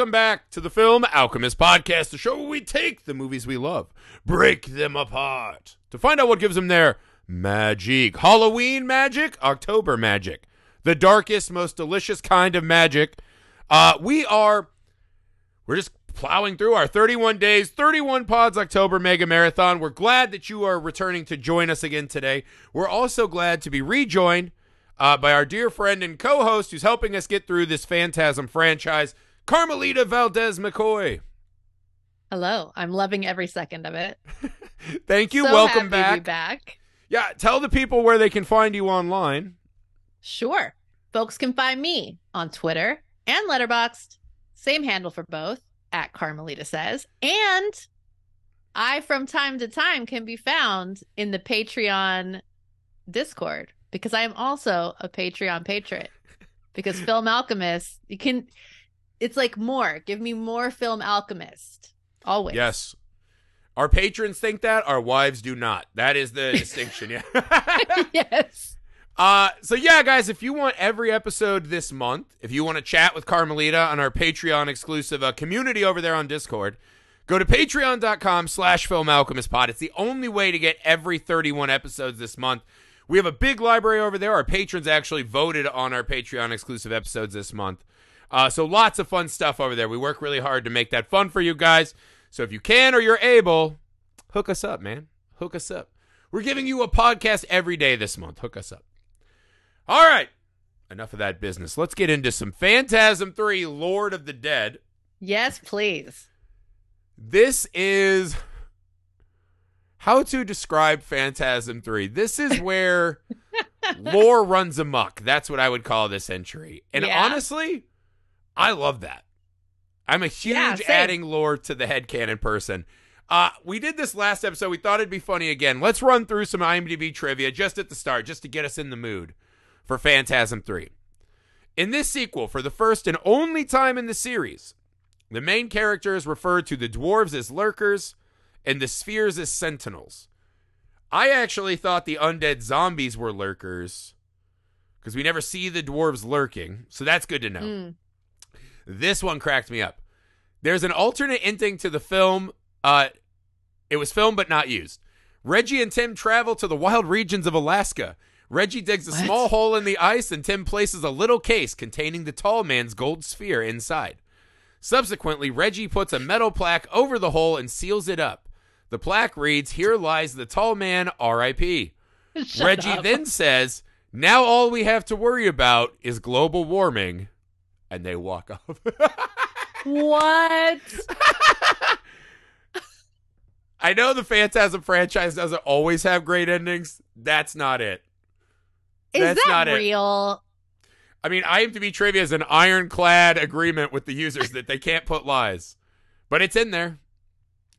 Welcome back to the Film Alchemist Podcast, the show where we take the movies we love, break them apart to find out what gives them their magic. Halloween magic, October magic, the darkest, most delicious kind of magic. Uh, we are, we're just plowing through our 31 days, 31 pods October mega marathon. We're glad that you are returning to join us again today. We're also glad to be rejoined uh, by our dear friend and co-host who's helping us get through this Phantasm franchise, Carmelita Valdez McKoy. Hello, I'm loving every second of it. Thank you. So Welcome happy to be back. back. Yeah, tell the people where they can find you online. Sure. Folks can find me on Twitter and Letterboxd. Same handle for both at Carmelita says. And I, from time to time, can be found in the Patreon Discord because I am also a Patreon patron. Because Film Alchemist, you can, it's like more. Give me more Film Alchemist. Always. Yes. Our patrons think that, our wives do not. That is the distinction. Yeah. yes. Uh, so yeah, guys, if you want every episode this month, if you want to chat with Carmelita on our Patreon exclusive uh, community over there on Discord, go to patreon.com slash film alchemist pod. It's the only way to get every 31 episodes this month. We have a big library over there. Our patrons actually voted on our Patreon exclusive episodes this month. Uh, so lots of fun stuff over there. We work really hard to make that fun for you guys. So if you can or you're able, hook us up, man. Hook us up. We're giving you a podcast every day this month. Hook us up. All right. Enough of that business. Let's get into some Phantasm 3 Lord of the Dead. Yes, please. This is how to describe Phantasm 3. This is where lore runs amok. That's what I would call this entry. And Yeah. honestly, I love that. I'm a huge Yeah, adding lore to the headcanon person. Uh, we did this last episode. We thought it'd be funny again. Let's run through some IMDb trivia just at the start, just to get us in the mood for Phantasm 3. In this sequel, for the first and only time in the series, the main characters refer to the dwarves as lurkers and the spheres as sentinels. I actually thought the undead zombies were lurkers because we never see the dwarves lurking, so that's good to know. Mm. This one cracked me up. There's an alternate ending to the film. Uh, it was filmed but not used. Reggie and Tim travel to the wild regions of Alaska. Reggie digs a What? small hole in the ice, and Tim places a little case containing the tall man's gold sphere inside. Subsequently, Reggie puts a metal plaque over the hole and seals it up. The plaque reads, Here lies the tall man, R.I.P. Reggie up. then says, Now all we have to worry about is global warming. And they walk off. What? I know the Phantasm franchise doesn't always have great endings. That's not it. Is That's that not it. real? I mean, IMDb trivia is an ironclad agreement with the users that they can't put lies, but it's in there.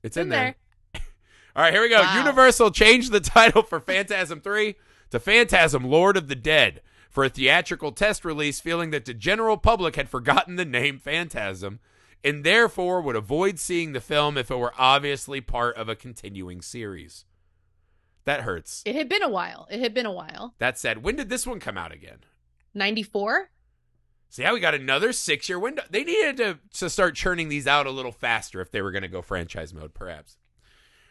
It's in, in there. there. All right, here we go. Wow. Universal changed the title for Phantasm 3 to Phantasm Lord of the Dead for a theatrical test release, feeling that the general public had forgotten the name Phantasm and therefore would avoid seeing the film if it were obviously part of a continuing series. That hurts. It had been a while. It had been a while. That said, when did this one come out again? 94? See how we got another six year window. They needed to, to start churning these out a little faster if they were going to go franchise mode, perhaps.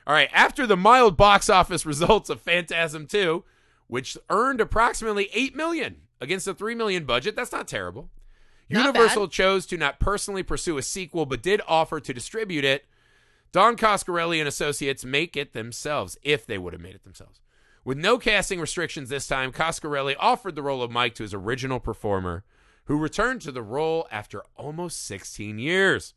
All right, after the mild box office results of Phantasm 2, which earned approximately 8 million against a 3 million budget, that's not terrible. Not Universal chose to not personally pursue a sequel but did offer to distribute it. Don Coscarelli and Associates make it themselves if they would have made it themselves. With no casting restrictions this time, Coscarelli offered the role of Mike to his original performer, who returned to the role after almost 16 years.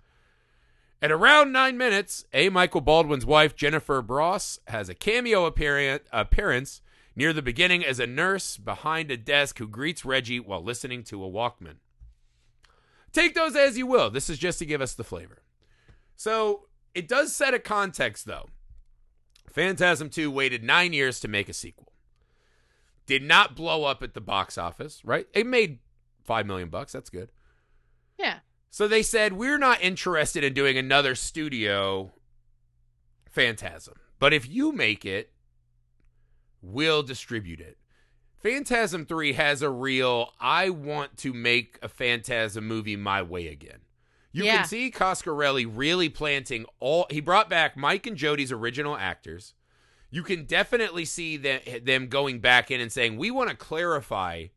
At around nine minutes, A. Michael Baldwin's wife, Jennifer Bross, has a cameo appearance near the beginning as a nurse behind a desk who greets Reggie while listening to a Walkman. Take those as you will. This is just to give us the flavor. So it does set a context, though. Phantasm 2 waited nine years to make a sequel. Did not blow up at the box office, right? It made five million bucks. That's good. Yeah. So they said, We're not interested in doing another studio Phantasm. But if you make it, we'll distribute it. Phantasm 3 has a real I want to make a Phantasm movie my way again. You Yeah. can see Coscarelli really planting all he brought back Mike and Jody's original actors. You can definitely see them, them going back in and saying, "We want to clarify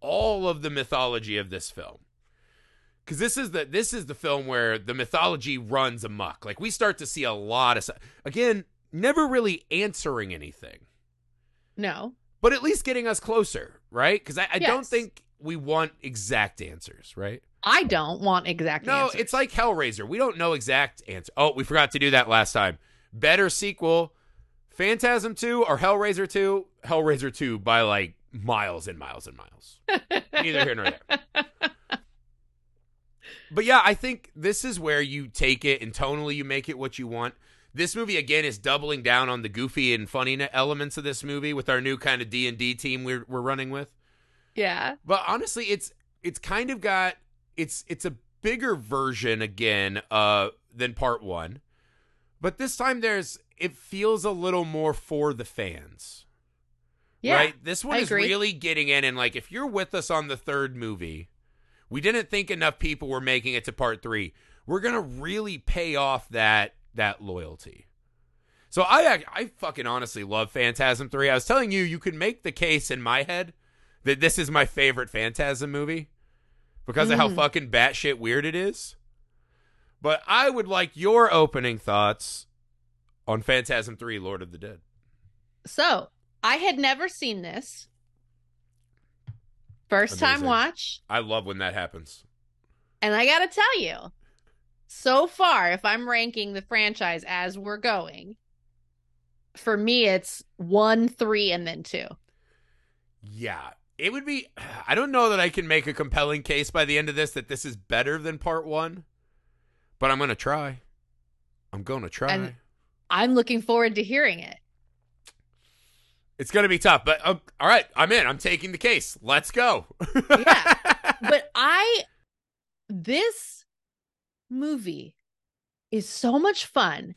all of the mythology of this film." Cuz this is the this is the film where the mythology runs amok. Like we start to see a lot of. Again, never really answering anything No. but at least getting us closer, right? Because I, I don't think we want exact answers, right? I don't want exact No, answers. it's like Hellraiser. We don't know exact answer. Oh, we forgot to do that last time. Better sequel, Phantasm 2 or Hellraiser 2? Hellraiser 2 by like miles and miles and miles. Neither here nor there. But yeah, I think this is where you take it and tonally you make it what you want. This movie again is doubling down on the goofy and funny elements of this movie with our new kind of D and D team we're we're running with. yeah. But honestly, it's it's kind of got it's it's a bigger version again uh than part 1. But this time there's it feels a little more for the fans. Yeah. Right? This one I is agree. really getting in and like if you're with us on the third movie, we didn't think enough people were making it to part 3. We're going to really pay off that that loyalty. So I I fucking honestly love Phantasm 3. I was telling you you could make the case in my head that this is my favorite Phantasm movie because of how Mm. fucking batshit weird it is. But I would like your opening thoughts on Phantasm 3 Lord of the Dead. So I had never seen this. First time watch. I love when that happens. And I got to tell you, so far, if I'm ranking the franchise as we're going, for me, it's one, three, and then two. Yeah. It would be I don't know that I can make a compelling case by the end of this that this is better than part 1, but I'm going to try. I'm going to try. And- I'm looking forward to hearing it. it's going to be tough, but uh, all right, I'm in. I'm taking the case. Let's go. Yeah. But I, this movie is so much fun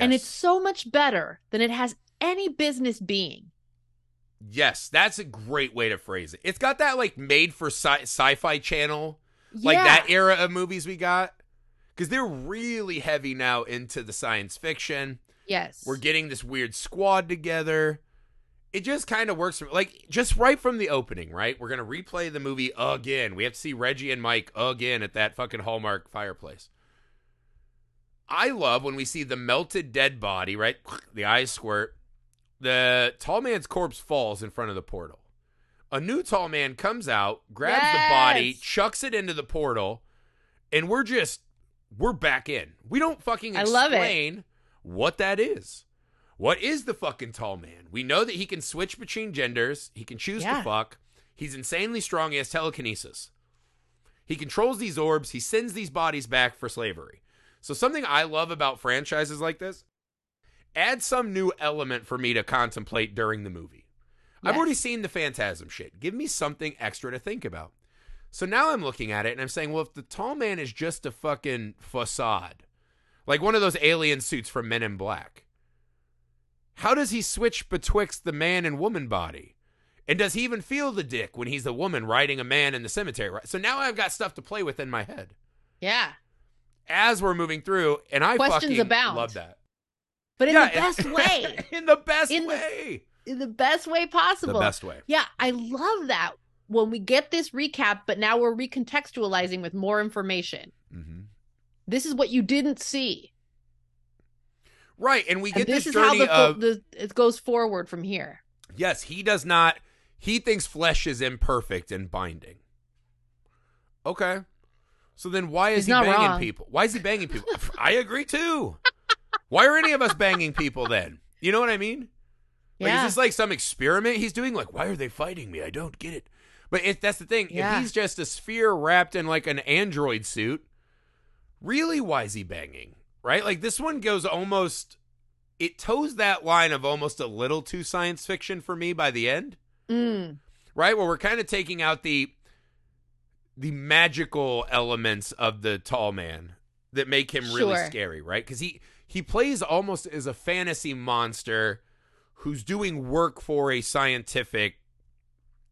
and it's so much better than it has any business being. Yes, that's a great way to phrase it. It's got that like made for sci- sci-fi channel, like Yeah. that era of movies we got, because they're really heavy now into the science fiction. Yes. We're getting this weird squad together. It just kind of works for like just right from the opening, right? We're gonna replay the movie again. We have to see Reggie and Mike again at that fucking Hallmark fireplace. I love when we see the melted dead body, right? The eyes squirt. The tall man's corpse falls in front of the portal. A new tall man comes out, grabs the body, chucks it into the portal, and we're just we're back in. We don't fucking I love it. explain what that is. What is the fucking tall man? We know that he can switch between genders. He can choose Yeah. to fuck. He's insanely strong. He has telekinesis. He controls these orbs. He sends these bodies back for slavery. So something I love about franchises like this, add some new element for me to contemplate during the movie. I've already seen the phantasm shit. Give me something extra to think about. So now I'm looking at it and I'm saying, well, if the tall man is just a fucking facade, like one of those alien suits from Men in Black, how does he switch betwixt the man and woman body? And does he even feel the dick when he's a woman riding a man in the cemetery? Right. So now I've got stuff to play with in my head Yeah. as we're moving through, and I Questions fucking abound. love that. But in Yeah, the best way. in the best In the- way. in the best way possible. The best way. Yeah, I love that when we get this recap, but now we're recontextualizing with more information. hmm This is what you didn't see. Right, and we And get this, this, is how the, of the it goes forward from here. yes, he does not. He thinks flesh is imperfect and binding. Okay, so then why is He's he banging wrong. people? Why is he banging people? I agree too. Why are any of us banging people then? You know what I mean? Like, yeah. is this like some experiment he's doing? Like, why are they fighting me? I don't get it. But if that's the thing, Yeah. if he's just a sphere wrapped in like an android suit, really, why is he banging? Right? Like this one goes almost. It toes that line of almost a little too science fiction for me by the end. Mm, Right, where we're kind of taking out the the magical elements of the tall man that make him really Sure. scary, right? Because he he plays almost as a fantasy monster who's doing work for a scientific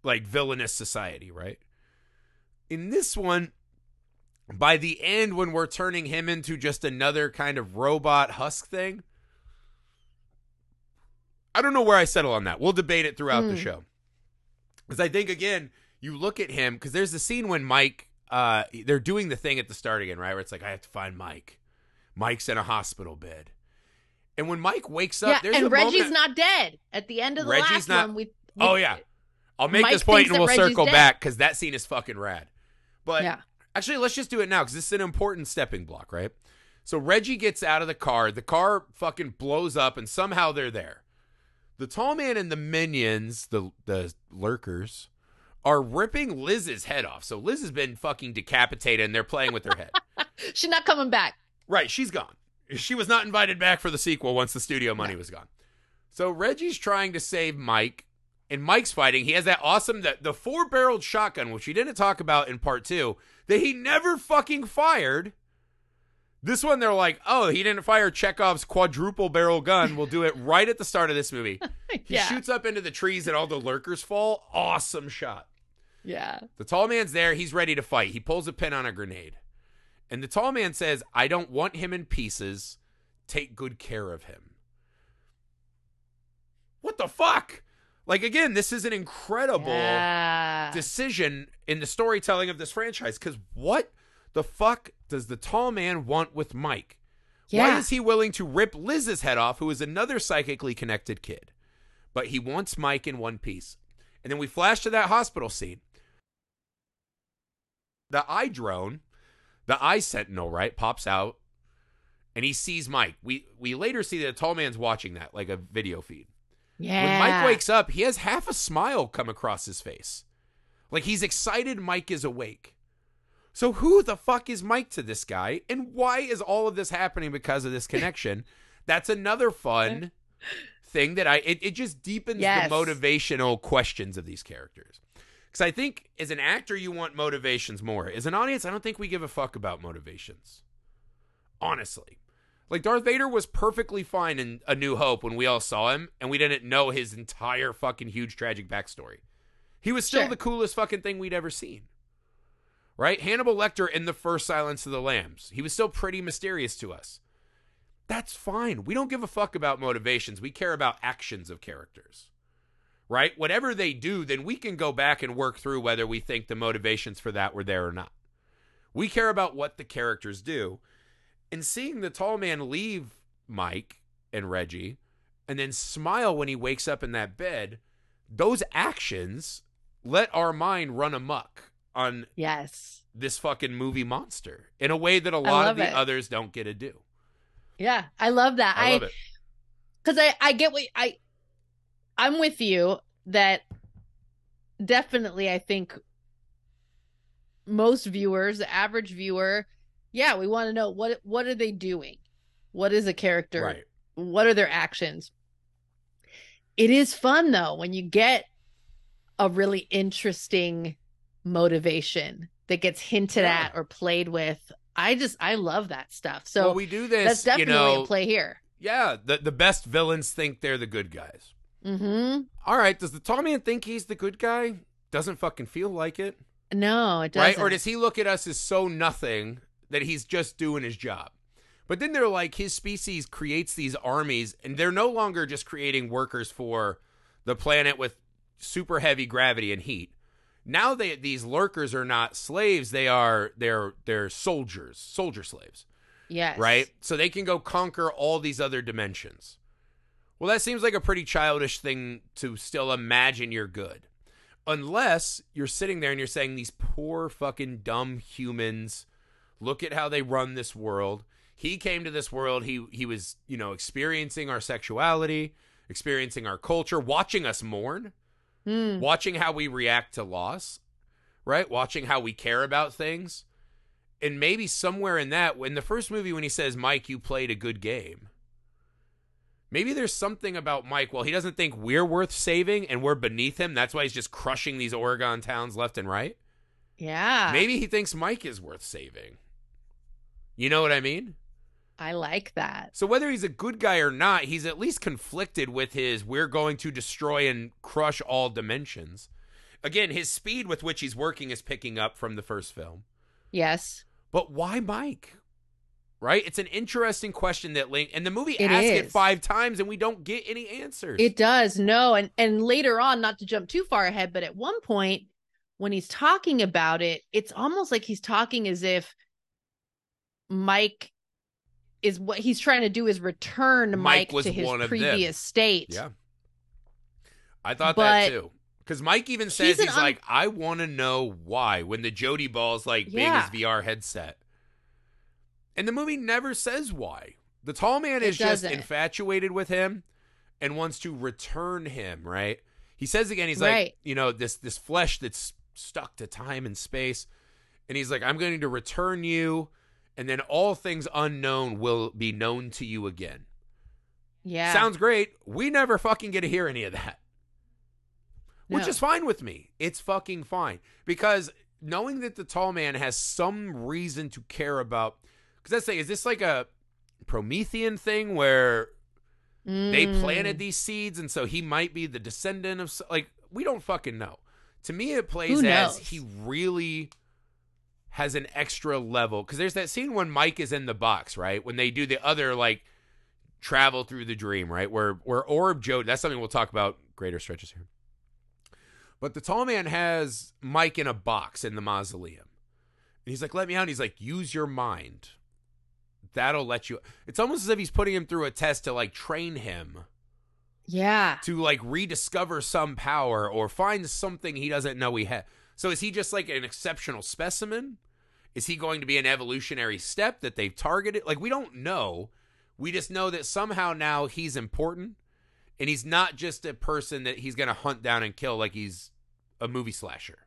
like villainous society, right? In this one, by the end, when we're turning him into just another kind of robot husk thing, I don't know where I settle on that. We'll debate it throughout the Hmm. show. Because I think, again, you look at him, because there's the scene when Mike, uh, they're doing the thing at the start again, right? Where it's like, I have to find Mike. Mike's in a hospital bed. And when Mike wakes up, yeah, there's and a Reggie's moment- not dead at the end of the Reggie's last not- one. We, we Oh, yeah. I'll make Mike this and we'll Reggie's circle dead. back because that scene is fucking rad. But yeah, actually, let's just do it now because this is an important stepping block, right? So Reggie gets out of the car. The car fucking blows up, and somehow they're there. The tall man and the minions, the the lurkers, are ripping Liz's head off. So Liz has been fucking decapitated, and they're playing with her head. she's not coming back. Right, she's gone. She was not invited back for the sequel once the studio money was gone. So Reggie's trying to save Mike, and Mike's fighting. He has that awesome that the four barreled shotgun, which we didn't talk about in part two, that he never fucking fired. This one, they're like, oh, he didn't fire Chekhov's quadruple barrel gun. We'll do it right at the start of this movie. He yeah, shoots up into the trees, and all the lurkers fall. Awesome shot. yeah. The tall man's there. He's ready to fight. He pulls a pin on a grenade. And the tall man says, I don't want him in pieces. Take good care of him. What the fuck? Like, again, this is an incredible Yeah. decision in the storytelling of this franchise. Because what the fuck does the tall man want with Mike? Why is he willing to rip Liz's head off, who is another psychically connected kid? But he wants Mike in one piece. And then we flash to that hospital scene. The eye drone, the eye sentinel, right, pops out and he sees Mike. We we later see that the tall man's watching that, like a video feed. Yeah. When Mike wakes up, he has half a smile come across his face. Like he's excited Mike is awake. So who the fuck is Mike to this guy? And why is all of this happening because of this connection? That's another fun thing that I it, it just deepens Yes. the motivational questions of these characters. Because I think as an actor you want motivations more. As an audience, I don't think we give a fuck about motivations. Honestly. Like Darth Vader was perfectly fine in A New Hope when we all saw him and we didn't know his entire fucking huge tragic backstory. He was still Sure. the coolest fucking thing we'd ever seen. Right? Hannibal Lecter in the first Silence of the Lambs. He was still pretty mysterious to us. That's fine. We don't give a fuck about motivations. We care about actions of characters. Right? Whatever they do, then we can go back and work through whether we think the motivations for that were there or not. We care about what the characters do. And seeing the tall man leave Mike and Reggie and then smile when he wakes up in that bed, those actions let our mind run amok on Yes. this fucking movie monster in a way that a lot of the it. others don't get to do. Yeah. I love that. I, I love it. because I I get what I I'm with you that definitely I think most viewers, the average viewer, yeah, we want to know what what are they doing? What is a character? Right. What are their actions? It is fun though when you get a really interesting motivation that gets hinted Yeah. at or played with. I just I love that stuff. So well, we do this, that's you definitely know. a play here. Yeah, the the best villains think they're the good guys. Mm-hmm. All right, does the tall man think he's the good guy? Doesn't fucking feel like it, No, it doesn't. right? Or does he look at us as so nothing that he's just doing his job? But then they're like his species creates these armies, and they're no longer just creating workers for the planet with super heavy gravity and heat. Now they these lurkers are not slaves; they are they're they're soldiers, soldier slaves. Yes. right? So they can go conquer all these other dimensions. Well, that seems like a pretty childish thing to still imagine you're good. Unless you're sitting there and you're saying, these poor fucking dumb humans, look at how they run this world. He came to this world, he he was, you know, experiencing our sexuality, experiencing our culture, watching us mourn, Hmm. watching how we react to loss, right? Watching how we care about things. And maybe somewhere in that, in the first movie, when he says, Mike, you played a good game, maybe there's something about Mike. Well, he doesn't think we're worth saving and we're beneath him. That's why he's just crushing these Oregon towns left and right. Yeah. Maybe he thinks Mike is worth saving. You know what I mean? I like that. So whether he's a good guy or not, he's at least conflicted with his we're going to destroy and crush all dimensions. Again, his speed with which he's working is picking up from the first film. Yes. But why Mike? Right? It's an interesting question that Link and the movie It asks it five times and we don't get any answers. It does. No, and and later on, not to jump too far ahead, but at one point when he's talking about it, it's almost like he's talking as if Mike is what he's trying to do is return Mike Mike, was to his one of previous state. Yeah. I thought that too. Because Mike even says he's he's, un- like, I want to know why when the Jody ball's like Yeah. being his VR headset. And the movie never says why. The tall man It is just doesn't. infatuated with him and wants to return him, right? He says again, he's Right. like, you know, this this flesh that's stuck to time and space. And he's like, I'm going to return you, and then all things unknown will be known to you again. Yeah. Sounds great. We never fucking get to hear any of that. Which No. is fine with me. It's fucking fine. Because knowing that the tall man has some reason to care about because the thing, is this like a Promethean thing where they Mm. planted these seeds and so he might be the descendant of like we don't fucking know. To me it plays as he really has an extra level because there's that scene when Mike is in the box, right? When they do the other like travel through the dream, right? Where where Orb Joe that's something we'll talk about greater stretches here. But the tall man has Mike in a box in the mausoleum. And he's like, let me out. And he's like, use your mind. That'll let you. It's almost as if he's putting him through a test to like train him Yeah. to like rediscover some power or find something he doesn't know he had. So is he just like an exceptional specimen? Is he going to be an evolutionary step that they've targeted? Like we don't know. We just know that somehow now he's important and he's not just a person that he's going to hunt down and kill like he's a movie slasher.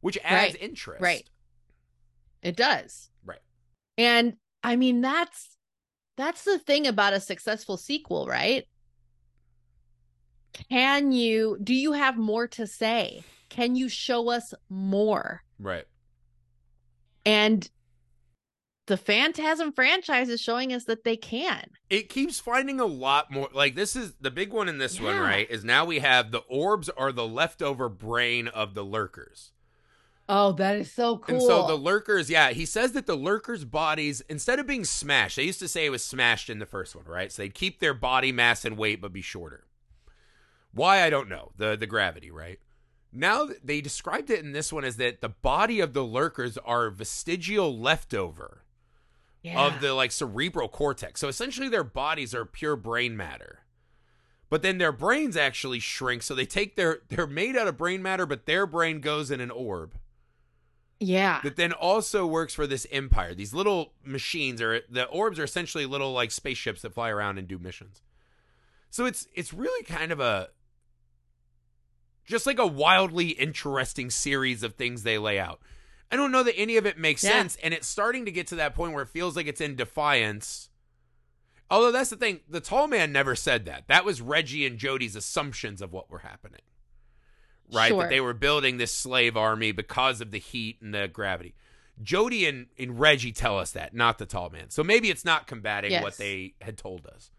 Which adds Right, interest. right. It does. Right. And I mean that's that's the thing about a successful sequel, right? Can you do you have more to say? Can you show us more? Right. And the Phantasm franchise is showing us that they can. it keeps finding a lot more like this is the big one in this one right is now we have the orbs are the leftover brain of the lurkers. Oh, that is so cool. and so the lurkers yeah he says that the lurkers bodies instead of being smashed they used to say it was smashed in the first one right? So they'd keep their body mass and weight but be shorter. Why i don't know. The the gravity right now they described it in this one as that the body of the lurkers are vestigial leftover yeah. of the like cerebral cortex. So essentially their bodies are pure brain matter. But then their brains actually shrink, so they take their they're made out of brain matter, but their brain goes in an orb yeah. that then also works for this empire. These little machines are the orbs are essentially little like spaceships that fly around and do missions. So it's it's really kind of a just like a wildly interesting series of things they lay out. I don't know that any of it makes Yeah. sense, and it's starting to get to that point where it feels like it's in defiance. Although that's the thing, the tall man never said that. That was Reggie and Jody's assumptions of what were happening. Right? Sure. That they were building this slave army because of the heat and the gravity. Jody and, and Reggie tell us that, not the tall man. So maybe it's not combating Yes. what they had told us.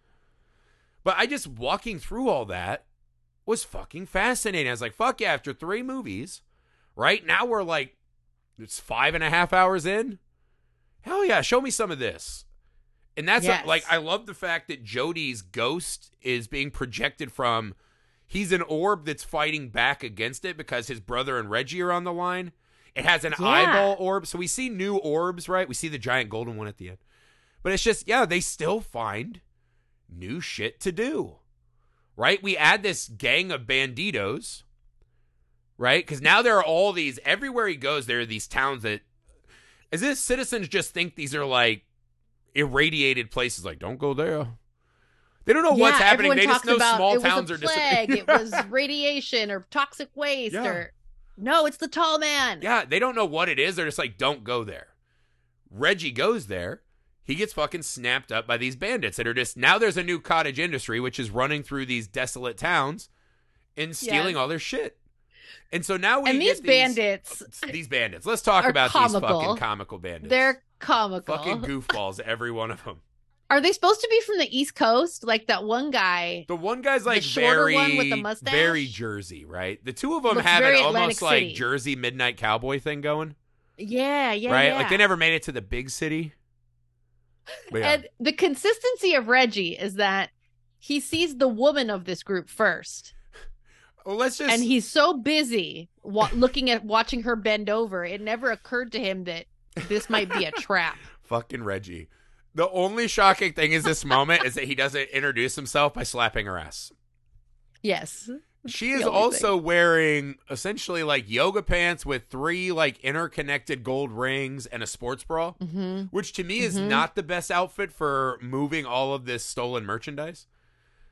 But I just walking through all that was fucking fascinating. I was like, fuck yeah, after three movies, right? Now we're like, it's five and a half hours in. Hell yeah, show me some of this. And that's uh, Yes. like, I love the fact that Jody's ghost is being projected from, he's an orb that's fighting back against it because his brother and Reggie are on the line. It has an Yeah. eyeball orb. So we see new orbs, right? We see the giant golden one at the end. But it's just, yeah, they still find new shit to do. Right? We add this gang of banditos, right? Because now there are all these, everywhere he goes, there are these towns that, as if citizens just think these are like irradiated places. Like, don't go there. They don't know what's happening. They just know about small it towns was are plague, it was radiation or toxic waste Yeah. or no, it's the tall man. Yeah, they don't know what it is. They're just like, don't go there. Reggie goes there. He gets fucking snapped up by these bandits that are just now there's a new cottage industry which is running through these desolate towns and stealing Yes. all their shit. And so now we and get these bandits, uh, these bandits. Let's talk about these fucking comical bandits. they're comical. fucking goofballs, every one of them. Are they supposed to be from the East Coast? Like that one guy. The one guy's The like shorter very, one with the mustache? very Jersey, right? The two of them Looks have an Atlantic almost like Jersey midnight cowboy thing going, Yeah, yeah, right? yeah. Like they never made it to the big city. Yeah. And the consistency of Reggie is that he sees the woman of this group first, well, let's just and he's so busy wa- looking at watching her bend over. It never occurred to him that this might be a trap. fucking Reggie. The only shocking thing is this moment is that he doesn't introduce himself by slapping her ass. Yes. She is also wearing essentially like yoga pants with three like interconnected gold rings and a sports bra, hmm which to me is Mhm. not the best outfit for moving all of this stolen merchandise.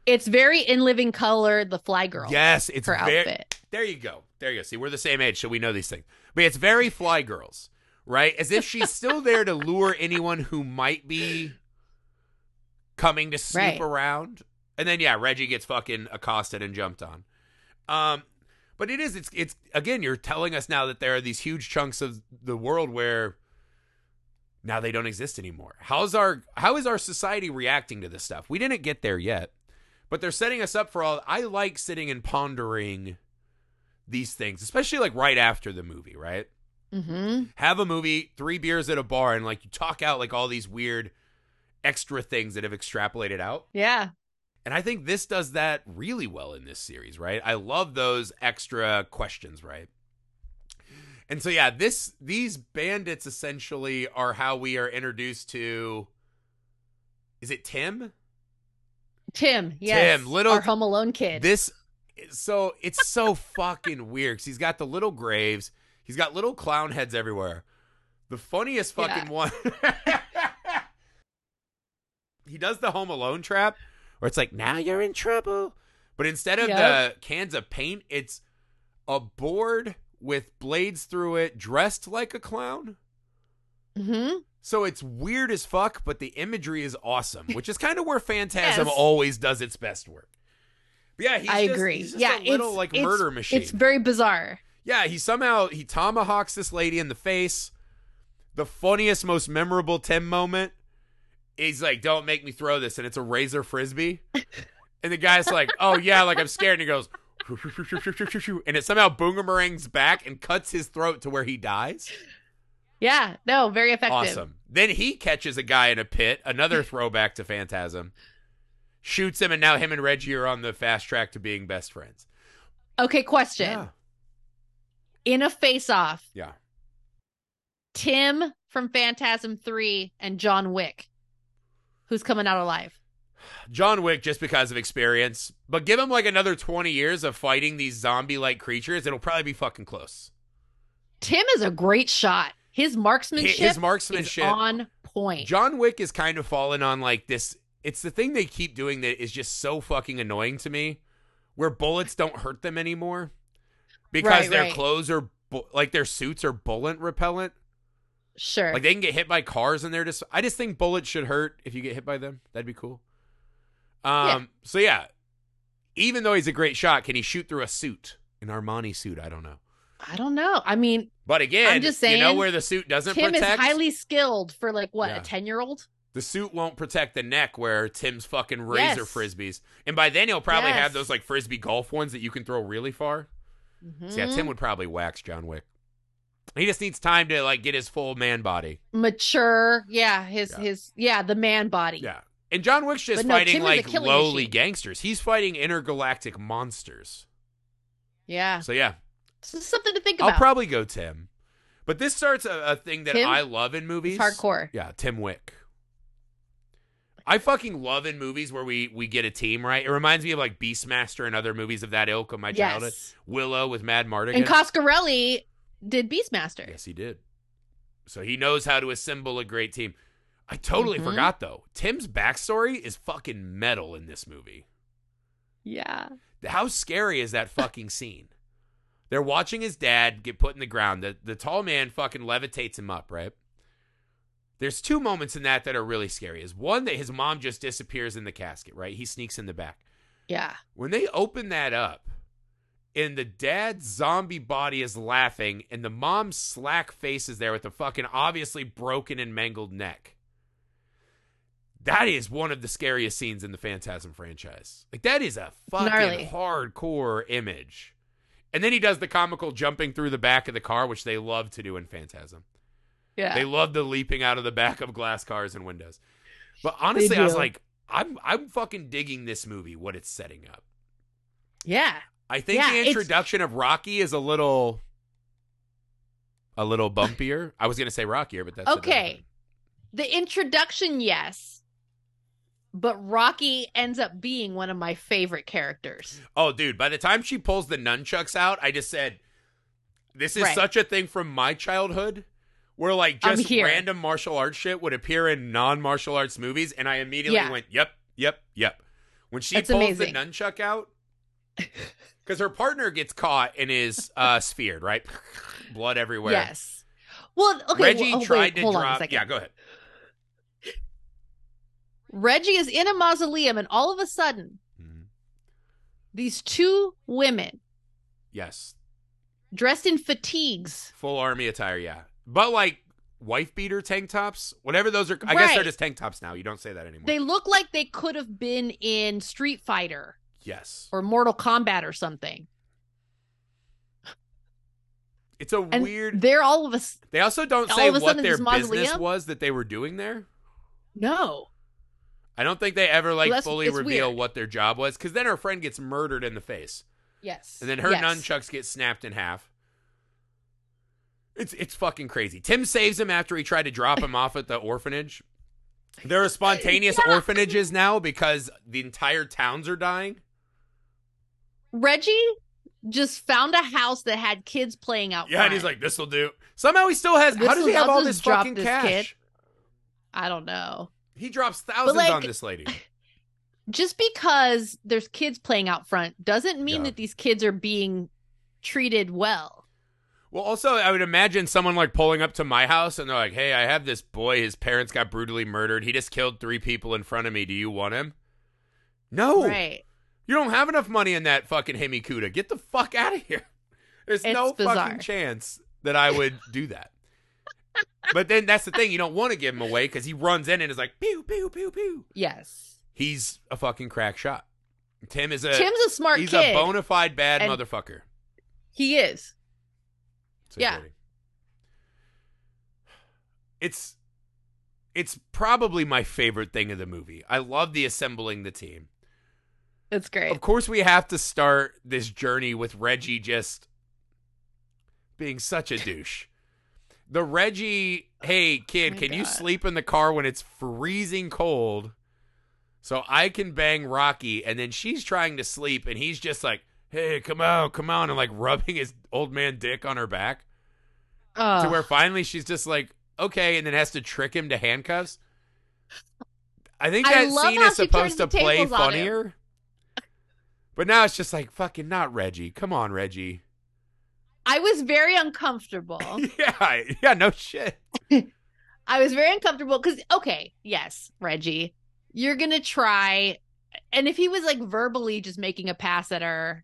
It's very in living color. The fly girl. Yes, it's her very. outfit. There you go. There you go. See, we're the same age, so we know these things. But it's very fly girls, right? As if she's still there to lure anyone who might be coming to snoop Right. around. And then yeah, Reggie gets fucking accosted and jumped on. Um but it is it's it's again you're telling us now that there are these huge chunks of the world where now they don't exist anymore. How's our how is our society reacting to this stuff? We didn't get there yet. But they're setting us up for all I like sitting and pondering these things, especially like right after the movie, right? Mm-hmm. Have a movie, three beers at a bar, and like you talk out like all these weird extra things that have extrapolated out. Yeah. And I think this does that really well in this series, right? I love those extra questions, right? And so yeah, this these bandits essentially are how we are introduced to is it Tim? Tim. Yes. Tim, little- our Home Alone kid. This so it's so fucking weird 'cause he's got the little graves, he's got little clown heads everywhere. The funniest fucking Yeah. one. he does the Home Alone trap where it's like, now you're in trouble. But instead of Yep. the cans of paint, it's a board with blades through it, dressed like a clown. hmm So it's weird as fuck, but the imagery is awesome, which is kind of where Phantasm Yes. always does its best work. But yeah, he's I just- agree. yeah, a little it's, like it's- murder machine. It's very bizarre. Yeah, he somehow he tomahawks this lady in the face. The funniest, most memorable Tim moment. He's like, "Don't make me throw this," and it's a razor frisbee. and the guy's like, "Oh yeah, like I'm scared." And he goes, and it somehow boomerangs back and cuts his throat to where he dies. Yeah. No, very effective. Awesome. Then he catches a guy in a pit. Another throwback to Phantasm. Shoots him, and now him and Reggie are on the fast track to being best friends. Okay, question. In a face off, Yeah. Tim from Phantasm 3 and John Wick. Who's coming out alive? John Wick just because of experience, but give him like another 20 years of fighting these zombie like creatures, it'll probably be fucking close. Tim is a great shot. His marksmanship, His is marksmanship. on point. John Wick is kind of fallen on like this. It's the thing they keep doing that is just so fucking annoying to me, where bullets don't hurt them anymore because Right, their right. clothes are bu- like their suits are bullet repellent. Sure. Like they can get hit by cars and they're just. I just think bullets should hurt if you get hit by them. That'd be cool. Um. So yeah, even though he's a great shot, can he shoot through a suit, an Armani suit? I don't know. I don't know. I mean, But again, I'm just saying, you know where the suit doesn't Tim protect. is highly skilled for like what, Yeah. a 10 year old? the suit won't protect the neck where Tim's fucking razor Yes. frisbees, and by then he'll probably have those like frisbee golf ones that you can throw really far. So yeah, Mm-hmm. Tim would probably wax John Wick. He just needs time to like get his full man body. Mature. Yeah. His, Yeah. his, yeah, the man body. Yeah. And John Wick's just no, fighting Tim like lowly machine. gangsters. He's fighting intergalactic monsters. Yeah. So yeah, This is something to think about. I'll probably go Tim. But this starts a, a thing that Tim? I love in movies. it's hardcore. Yeah, Tim Wick. I fucking love in movies where we we get a team right. It reminds me of like Beastmaster and other movies of that ilk of my childhood. Yes. Willow with Madmartigan. And Coscarelli did Beastmaster. yes, he did. So he knows how to assemble a great team. I totally Mhm. forgot though. Tim's backstory is fucking metal in this movie. Yeah. How scary is that fucking scene? They're watching his dad get put in the ground. The the tall man fucking levitates him up, right? There's two moments in that that are really scary. Is one that his mom just disappears in the casket, right? He sneaks in the back. Yeah. When they open that up and the dad's zombie body is laughing and the mom's slack face is there with a fucking obviously broken and mangled neck. that is one of the scariest scenes in the Phantasm franchise. Like that is a fucking Gnarly. hardcore image. And then he does the comical jumping through the back of the car, which they love to do in Phantasm. Yeah. They love the leaping out of the back of glass cars and windows. But honestly, I was like, I'm I'm fucking digging this movie, what it's setting up. yeah. I think Yeah, the introduction of Rocky is a little a little bumpier. I was gonna say rockier, but that's Okay. The introduction, yes. But Rocky ends up being one of my favorite characters. Oh, dude! By the time she pulls the nunchucks out, I just said, "This is Right. such a thing from my childhood." Where like just random martial arts shit would appear in non-martial arts movies, and I immediately Yeah. went, "Yep, yep, yep." When she pulls amazing. the nunchuck out, because her partner gets caught and is uh sphered, right? Blood everywhere. Yes. Well, okay. Reggie well, oh, tried wait, to hold on a drop. Yeah, go ahead. Reggie is in a mausoleum, and all of a sudden, Mhm. these two women Yes, dressed in fatigues. full army attire. Yeah, but like wife beater tank tops, whatever those are. I guess they're just tank tops now. You don't say that anymore. They look like they could have been in Street Fighter yes, or Mortal Kombat or something. it's a And weird. they're all of us. They also don't say what their business was that they were doing there. No. I don't think they ever like fully reveal weird. what their job was because then her friend gets murdered in the face, Yes. and then her Yes. nunchucks get snapped in half. It's it's fucking crazy. Tim saves him after he tried to drop him off at the orphanage. There are spontaneous Yeah. orphanages now because the entire towns are dying. Reggie just found a house that had kids playing out. Yeah, and he's like, "This'll do." Somehow he still has. how does he have all this fucking this cash? kid. I don't know. He drops thousands like- on this lady. Just because there's kids playing out front doesn't mean Yeah. that these kids are being treated well. Well, also, I would imagine someone like pulling up to my house and they're like, "Hey, I have this boy. His parents got brutally murdered. He just killed three people in front of me. Do you want him?" No, Right. You don't have enough money in that fucking Hemi 'Cuda. Get the fuck out of here. There's It's no bizarre. fucking chance that I would do that. but then that's the thing. You don't want to give him away because he runs in and is like, "Pew pew pew pew." Yes. He's a fucking crack shot. Tim is a Tim's a smart kid. he's kid. a bona fide bad And- motherfucker. he is. So Yeah. Katie. It's it's probably my favorite thing of the movie. I love the assembling the team. It's great. Of course we have to start this journey with Reggie just being such a douche. The Reggie, hey kid, Oh can you sleep in the car when it's freezing cold so I can bang Rocky and then she's trying to sleep and he's just like, "Hey, come on, come on," and like rubbing his old man dick on her back to where finally she's just like, okay, and then has to trick him to handcuffs. I think that love scene is supposed to play funnier. But now it's just like, fucking not Reggie. Come on, Reggie. I was very uncomfortable. yeah, yeah, no shit. I was very uncomfortable because okay, yes, Reggie, you're gonna try, and if he was like verbally just making a pass at her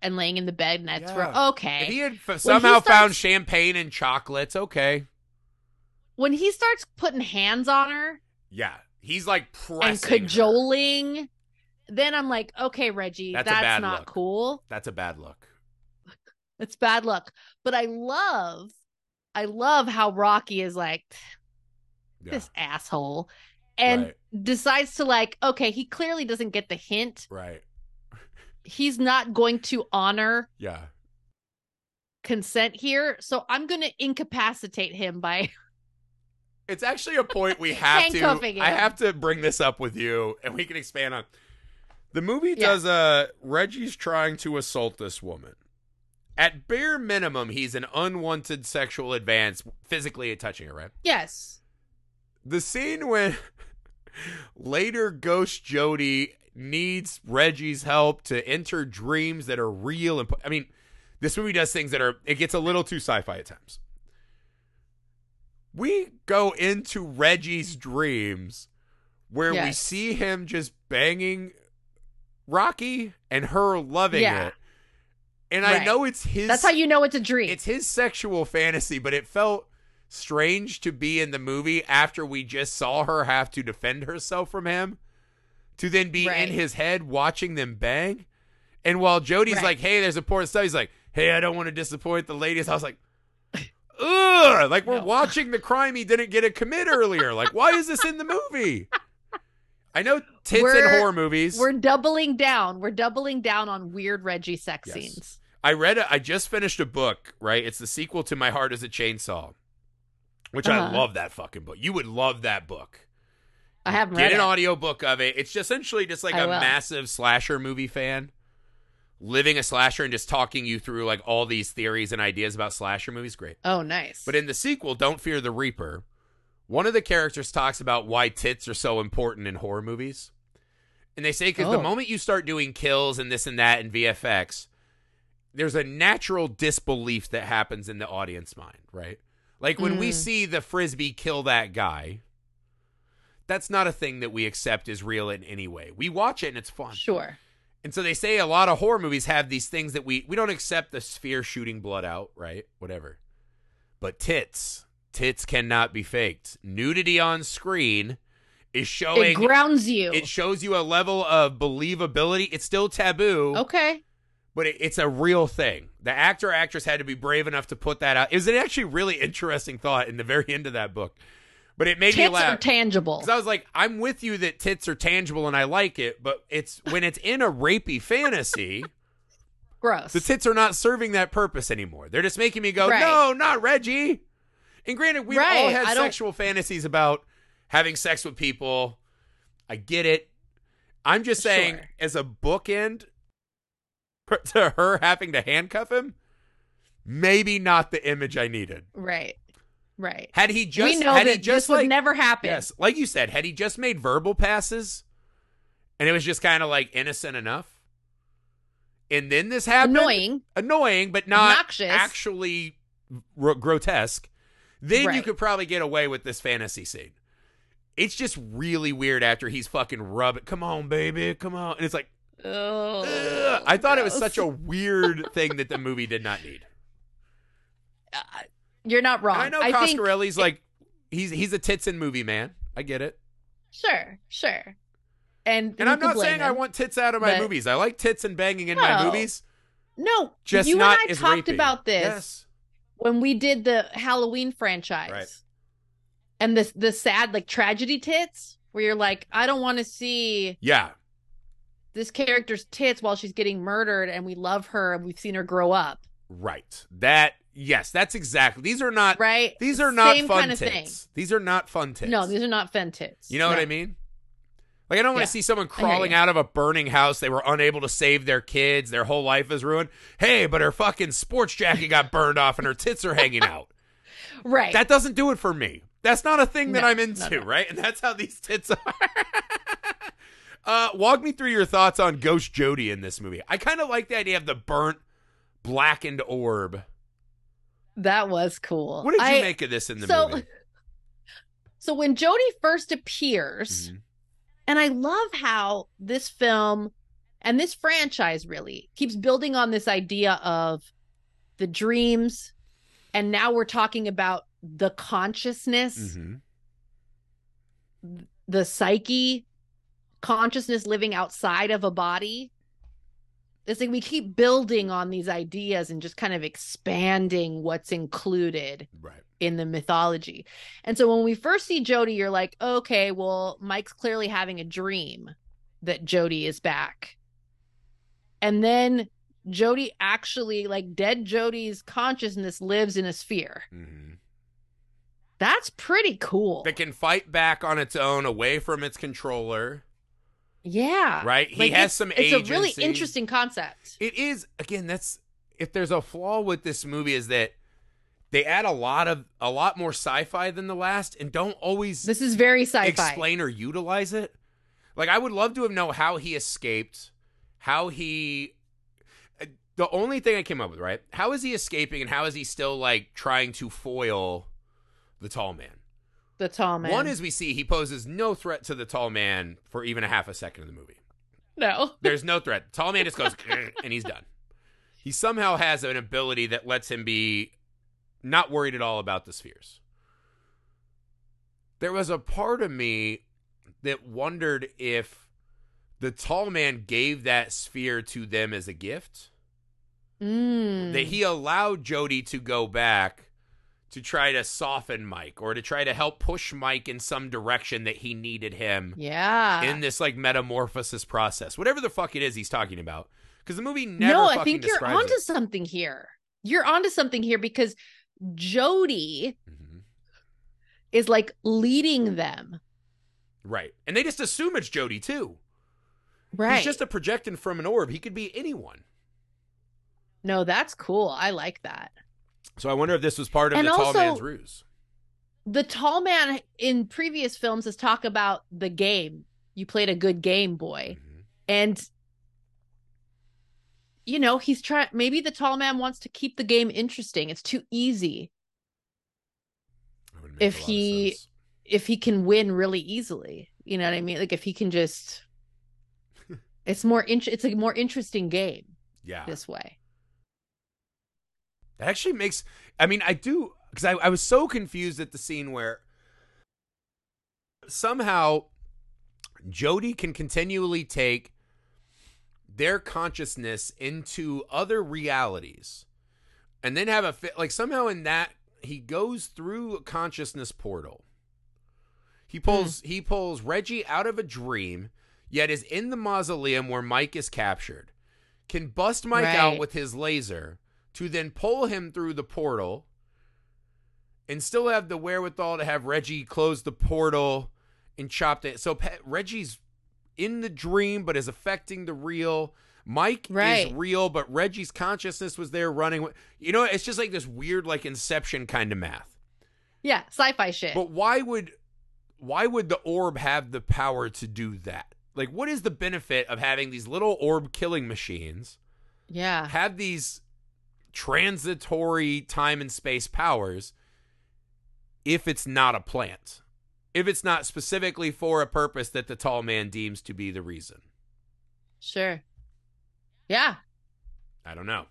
and laying in the bed, and that's Yeah. for okay. If he had f- somehow starts- found champagne and chocolates, okay. when he starts putting hands on her Yeah, he's like and pressing. her. Then I'm like, okay, Reggie, That's that's, not look. cool. That's a bad look. It's bad luck. But I love, I love how Rocky is like Yeah, this asshole, and right, decides to like, okay, he clearly doesn't get the hint. right. He's not going to honor Yeah, consent here, so I'm going to incapacitate him by It's actually a point we have to. I have to bring this up with you, and we can expand on. The movie Yeah. does a Reggie's trying to assault this woman. At bare minimum, he's an unwanted sexual advance, physically touching her. Right. yes. The scene when later Ghost Jody needs Reggie's help to enter dreams that are real and I mean, this movie does things that are it gets a little too sci-fi at times. We go into Reggie's dreams where we see him just banging Rocky and her loving Yeah. it. And I know it's his That's how you know it's a dream. it's his sexual fantasy, but it felt strange to be in the movie after we just saw her have to defend herself from him to then be Right. in his head watching them bang. And while Jody's Right. like, hey, there's important stuff, he's like, hey, I don't want to disappoint the ladies. I was like, ugh, like we're No. watching the crime he didn't get to commit earlier. Like, why is this in the movie? I know tits in We're- horror movies. We're doubling down. We're doubling down on weird Reggie sex Yes. scenes. I read a, I just finished a book, right? It's the sequel to My Heart is a Chainsaw, which I Uh-huh. love that fucking book. You would love that book. I haven't Get read an it. audio book of it. It's just essentially just like I a will. massive slasher movie fan living a slasher and just talking you through like all these theories and ideas about slasher movies. Great. oh, nice. But in the sequel, Don't Fear the Reaper, one of the characters talks about why tits are so important in horror movies. And they say because the Oh. moment you start doing kills and this and that and VFX, there's a natural disbelief that happens in the audience mind, right? Like when we Mm. see the frisbee kill that guy, that's not a thing that we accept as real in any way. We watch it and it's fun. sure. And so they say a lot of horror movies have these things that we we don't accept the sphere shooting blood out, right? Whatever. But tits, tits cannot be faked. Nudity on screen is It grounds you. it shows you a level of believability. It's still taboo, okay. but it, it's a real thing. The actor actress had to be brave enough to put that out. It was an actually really interesting thought in the very end of that book. But it made me Tits laugh. are tangible. Because I was like, I'm with you that tits are tangible and I like it, but it's when it's in a rapey fantasy, Gross. the tits are not serving that purpose anymore. They're just making me go, Right. no, not Reggie. And granted, we've all Right, had I don't- sexual fantasies about having sex with people. I get it. I'm just saying, Sure. as a bookend to her having to handcuff him, maybe not the image I needed. right. Right. Had he just, we know had that he just this would like, never happen. Yes, like you said, had he just made verbal passes, and it was just kind of like innocent enough, and then this happened, Annoying. annoying, but not Obnoxious. actually r- grotesque, then you could probably get away with this fantasy scene. It's just really weird after he's fucking rubbing. Come on, baby, come on, and it's like, Oh. I thought it was such a weird thing that the movie did not need. Uh, You're not wrong. And I know think Coscarelli's like, he's he's a tits in movie man. I get it. sure, sure. And And I'm not saying I want tits out of my But- movies. I like tits and banging in my movies. No, Just you not and I talked rapey. about this Yes. when we did the Halloween franchise. Right. And the the sad like tragedy tits where you're like, I don't want to see Yeah. this character's tits while she's getting murdered and we love her and we've seen her grow up. Right. That yes, that's exactly. These are not Right? these are not Same fun kind of tits. thing. These are not fun tits. No, these are not fen tits. You know what I mean? Like I don't want Yeah. to see someone crawling out of a burning house. They were unable to save their kids. Their whole life is ruined. Hey, but her fucking sports jacket got burned off and her tits are hanging out. Right. That doesn't do it for me. That's not a thing that No, I'm into, no. right? And that's how these tits are. uh, walk me through your thoughts on Ghost Jody in this movie. I kind of like the idea of the burnt, blackened orb. that was cool. What did you I- make of this in the so, movie? So when Jody first appears, Mhm. and I love how this film and this franchise really keeps building on this idea of the dreams, and now we're talking about the consciousness, Mhm. the psyche, consciousness living outside of a body. It's like we keep building on these ideas and just kind of expanding what's included Right. in the mythology. And so when we first see Jody, you're like, okay, well, Mike's clearly having a dream that Jody is back. And then Jody actually, like dead Jody's consciousness lives in a sphere. hmm That's pretty cool. That can fight back on its own, away from its controller. yeah. Right? He has some It's a really interesting concept. It is again. That's if there's a flaw with this movie is that they add a lot of a lot more sci-fi than the last, and don't always This is very sci-fi. explain or utilize it. Like I would love to have know how he escaped, how he. uh, The only thing I came up with, right? How is he escaping, and how is he still like trying to foil the tall man? The tall man. One is we see he poses no threat to the tall man for even a half a second in the movie. no. There's no threat. The Tall man just goes and he's done. He somehow has an ability that lets him be not worried at all about the spheres. there was a part of me that wondered if the tall man gave that sphere to them as a gift. Mm. That he allowed Jody to go back to try to soften Mike or to try to help push Mike in some direction that he needed him yeah. in this like metamorphosis process. Whatever the fuck it is he's talking about. Because the movie never no, I think you're onto it. something here. You're onto something here because Jody Mhm. is like leading them. Right. And they just assume it's Jody too. Right. He's just a projection from an orb. He could be anyone. no, that's cool. I like that. So I wonder if this was part of And the tall man's ruse. The tall man in previous films has talked about the game. You played a good game, boy. Mhm. And you know, he's trying maybe the tall man wants to keep the game interesting. It's too easy That would make If a lot of he- if he can win really easily. You know what I mean? Like if he can just it's more int- it's a more interesting game Yeah. this way. That actually makes. I mean, I do because I, I was so confused at the scene where somehow Jody can continually take their consciousness into other realities and then have a fit like somehow in that he goes through a consciousness portal. He hmm. pulls he pulls reggie out of a dream yet is in the mausoleum where mike is captured. Can bust mike out with his laser to then pull him through the portal and still have the wherewithal to have reggie close the portal and chop it so Pe- reggie's in the dream but is affecting the real. Mike is real but reggie's consciousness was there running you know it's just like this weird like inception kind of math. Yeah, sci-fi shit. but why would why would the orb have the power to do that? Like what is the benefit of having these little orb killing machines? Yeah. have these transitory time and space powers if it's not a plant if it's not specifically for a purpose that the tall man deems to be the reason Sure. Yeah. i don't know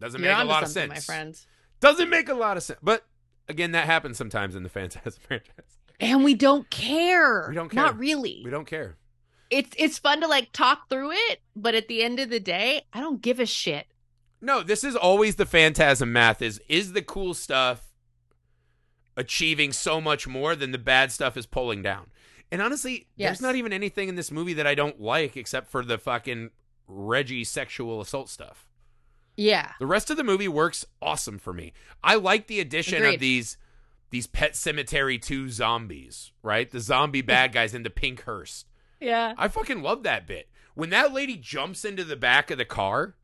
doesn't You're make a lot of sense my friends. doesn't make a lot of sense but again that happens sometimes in the phantasm franchise And we don't care. We don't care. Not really. we don't care It's it's fun to like talk through it, but at the end of the day, I don't give a shit. No, this is always the phantasm math is is the cool stuff achieving so much more than the bad stuff is pulling down. And honestly, Yes. there's not even anything in this movie that I don't like except for the fucking Reggie sexual assault stuff. Yeah. The rest of the movie works awesome for me. I like the addition of these these Pet Sematary 2 zombies, right? The zombie bad guys in the pink Pinkhurst. Yeah. I fucking love that bit. When that lady jumps into the back of the car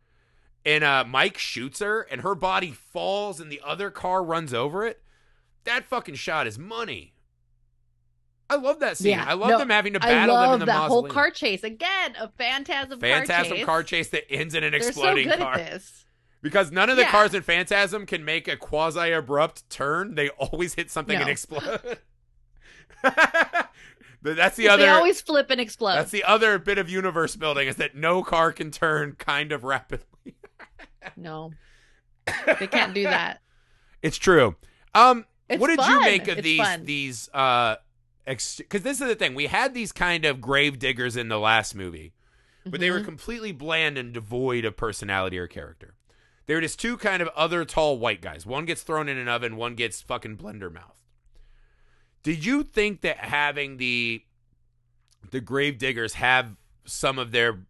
and uh, Mike shoots her and her body falls and the other car runs over it, that fucking shot is money. I love that scene. Yeah, I love no, them having to battle I battle them in love the that whole car chase. Again, a phantasm, Phantasm car car chase. chase that ends in an They're so exploding good car. at this. Because none of the Yeah. cars in Phantasm can make a quasi abrupt turn. They always hit something and explode. That's the other. They always flip and explode. That's the other bit of universe building is that no car can turn kind of rapidly. No, they can't do that. It's true. Um, It's what did you make of It's these fun. these uh, because this is the thing we had these kind of grave diggers in the last movie, but they were Mhm. completely bland and devoid of personality or character. They were just two kind of other tall white guys. One gets thrown in an oven, one gets fucking blender mouth. Did you think that having the the grave diggers have some of their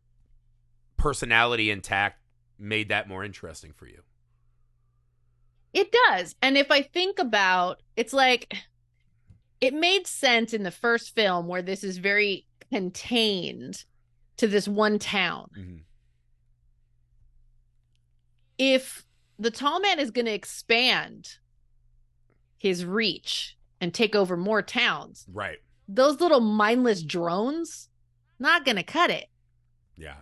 personality intact made that more interesting for you? It does. And if I think about it's like it made sense in the first film where this is very contained to this one town. Mm-hmm. If the tall man is going to expand his reach and take over more towns, Right. those little mindless drones not going to cut it. Yeah.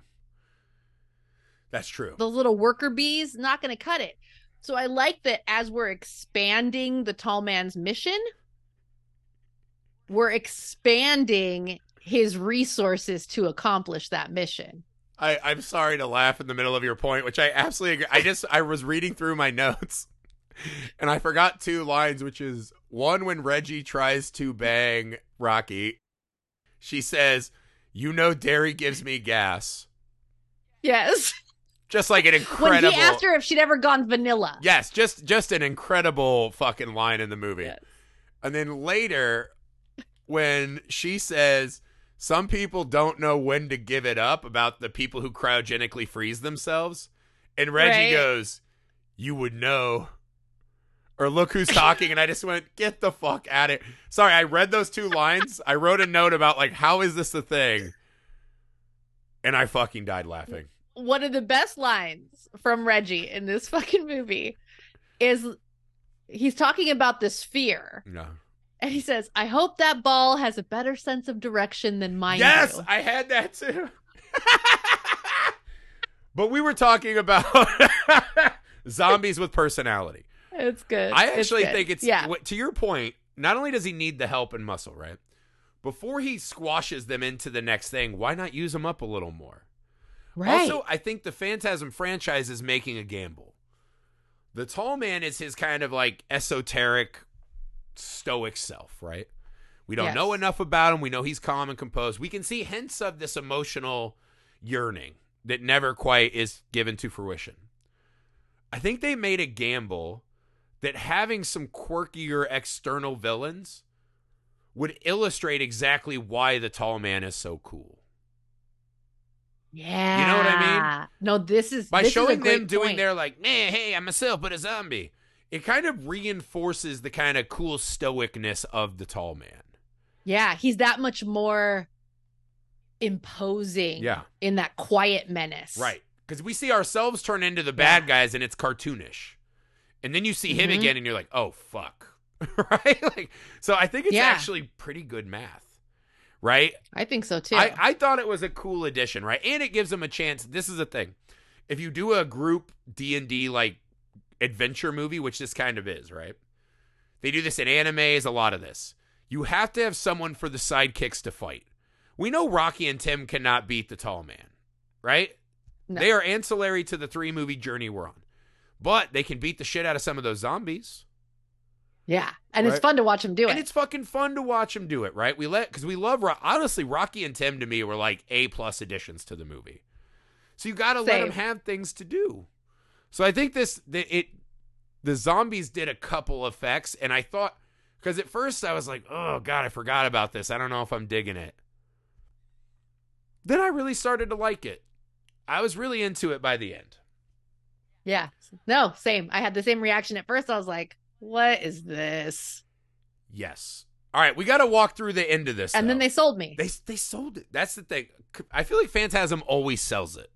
That's true. Those little worker bees not going to cut it. So I like that as we're expanding the tall man's mission, we're expanding his resources to accomplish that mission. I, I'm sorry to laugh in the middle of your point, which I absolutely agree. I just I was reading through my notes and I forgot two lines, which is One, when Reggie tries to bang Rocky, she says, You know, dairy gives me gas. Yes. Just like an incredible. When he asked her if she'd ever gone vanilla. Yes, just just an incredible fucking line in the movie. Yes. And then later, when she says, Some people don't know when to give it up about the people who cryogenically freeze themselves. And Reggie Right. goes, You would know. Or look who's talking. and I just went, Get the fuck out of here. Sorry, I read those two lines. I wrote a note about, like, how is this a thing? And I fucking died laughing. One of the best lines from Reggie in this fucking movie is he's talking about the sphere. No. And he says, I hope that ball has a better sense of direction than mine. Yes, do." I had that too. but we were talking about zombies with personality. It's good. I It's actually good. think it's yeah. to your point. Not only does he need the help and muscle, right? Before he squashes them into the next thing, why not use them up a little more? Right. Also, I think the Phantasm franchise is making a gamble. The Tall Man is his kind of like esoteric, stoic self, right? We don't Yes. know enough about him. We know he's calm and composed. We can see hints of this emotional yearning that never quite is given to fruition. I think they made a gamble that having some quirkier external villains would illustrate exactly why the Tall Man is so cool. Yeah. You know what I mean? No, this is by this is showing great them doing point. their like, man, hey, I'm myself, but a zombie. It kind of reinforces the kind of cool stoicness of the tall man. Yeah, he's that much more imposing Yeah, in that quiet menace. right. Because we see ourselves turn into the bad Yeah. guys, and it's cartoonish. And then you see him Mhm. again, and you're like, oh fuck, right? Like, so I think it's Yeah. actually pretty good math, right? I think so too. I, I thought it was a cool addition, right? And it gives them a chance. This is the thing. If you do a group D and D like adventure movie, which this kind of is, right? They do this in animes, a lot of this. You have to have someone for the sidekicks to fight. We know Rocky and Tim cannot beat the tall man, right? No. They are ancillary to the three movie journey we're on. But they can beat the shit out of some of those zombies. Yeah, and it's fun to watch him do it. And it's fucking fun to watch them do it, right? We let because we love Ro- honestly Rocky and Tim to me were like A plus additions to the movie. So you got to let them have things to do. So I think this the, it the zombies did a couple effects, and I thought because at first I was like, oh god, I forgot about this. I don't know if I'm digging it. Then I really started to like it. I was really into it by the end. Yeah. No, same. I had the same reaction at first. I was like, "What is this?" Yes. All right, we got to walk through the end of this. And then they sold me. They they sold it. That's the thing. I feel like Phantasm always sells it.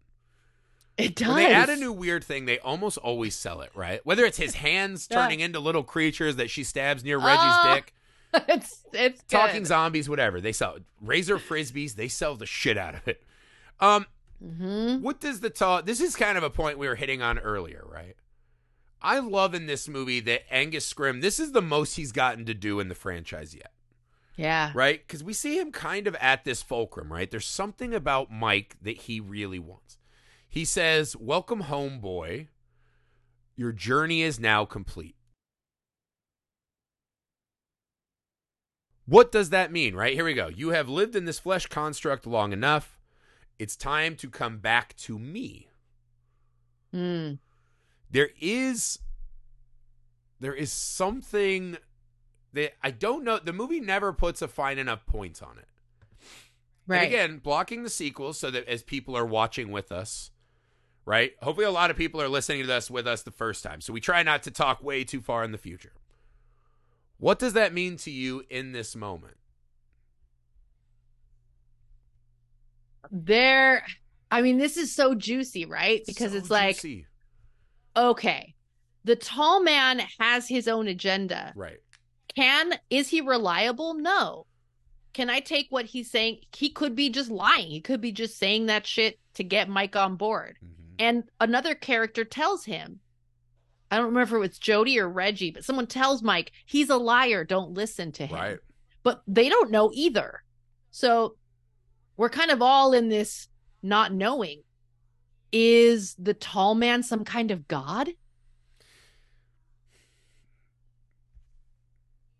it does. When they add a new weird thing, they almost always sell it, right? Whether it's his hands Yeah. turning into little creatures that she stabs near Reggie's Oh, dick, it's it's talking good. zombies, whatever. They sell it. Razor frisbees, they sell the shit out of it. Um, Mhm. what does the tall? This is kind of a point we were hitting on earlier, right? I love in this movie that Angus Scrimm. This is the most he's gotten to do in the franchise yet. Yeah. right? Because we see him kind of at this fulcrum, right? There's something about Mike that he really wants. He says, Welcome home, boy. Your journey is now complete. What does that mean, right? Here we go. You have lived in this flesh construct long enough. It's time to come back to me. Mm. There is there is something that I don't know. The movie never puts a fine enough point on it. Right. And again, blocking the sequels so that as people are watching with us, right? Hopefully, a lot of people are listening to this with us the first time. So we try not to talk way too far in the future. What does that mean to you in this moment? there I mean, this is so juicy, right? Because So it's like, juicy. Okay, the tall man has his own agenda. right? Can is he reliable? No. Can I take what he's saying? He could be just lying. He could be just saying that shit to get Mike on board. Mhm. And another character tells him, I don't remember if it was Jody or Reggie, but someone tells Mike, he's a liar. Don't listen to him. Right. But they don't know either. So we're kind of all in this not knowing. Is the tall man some kind of god?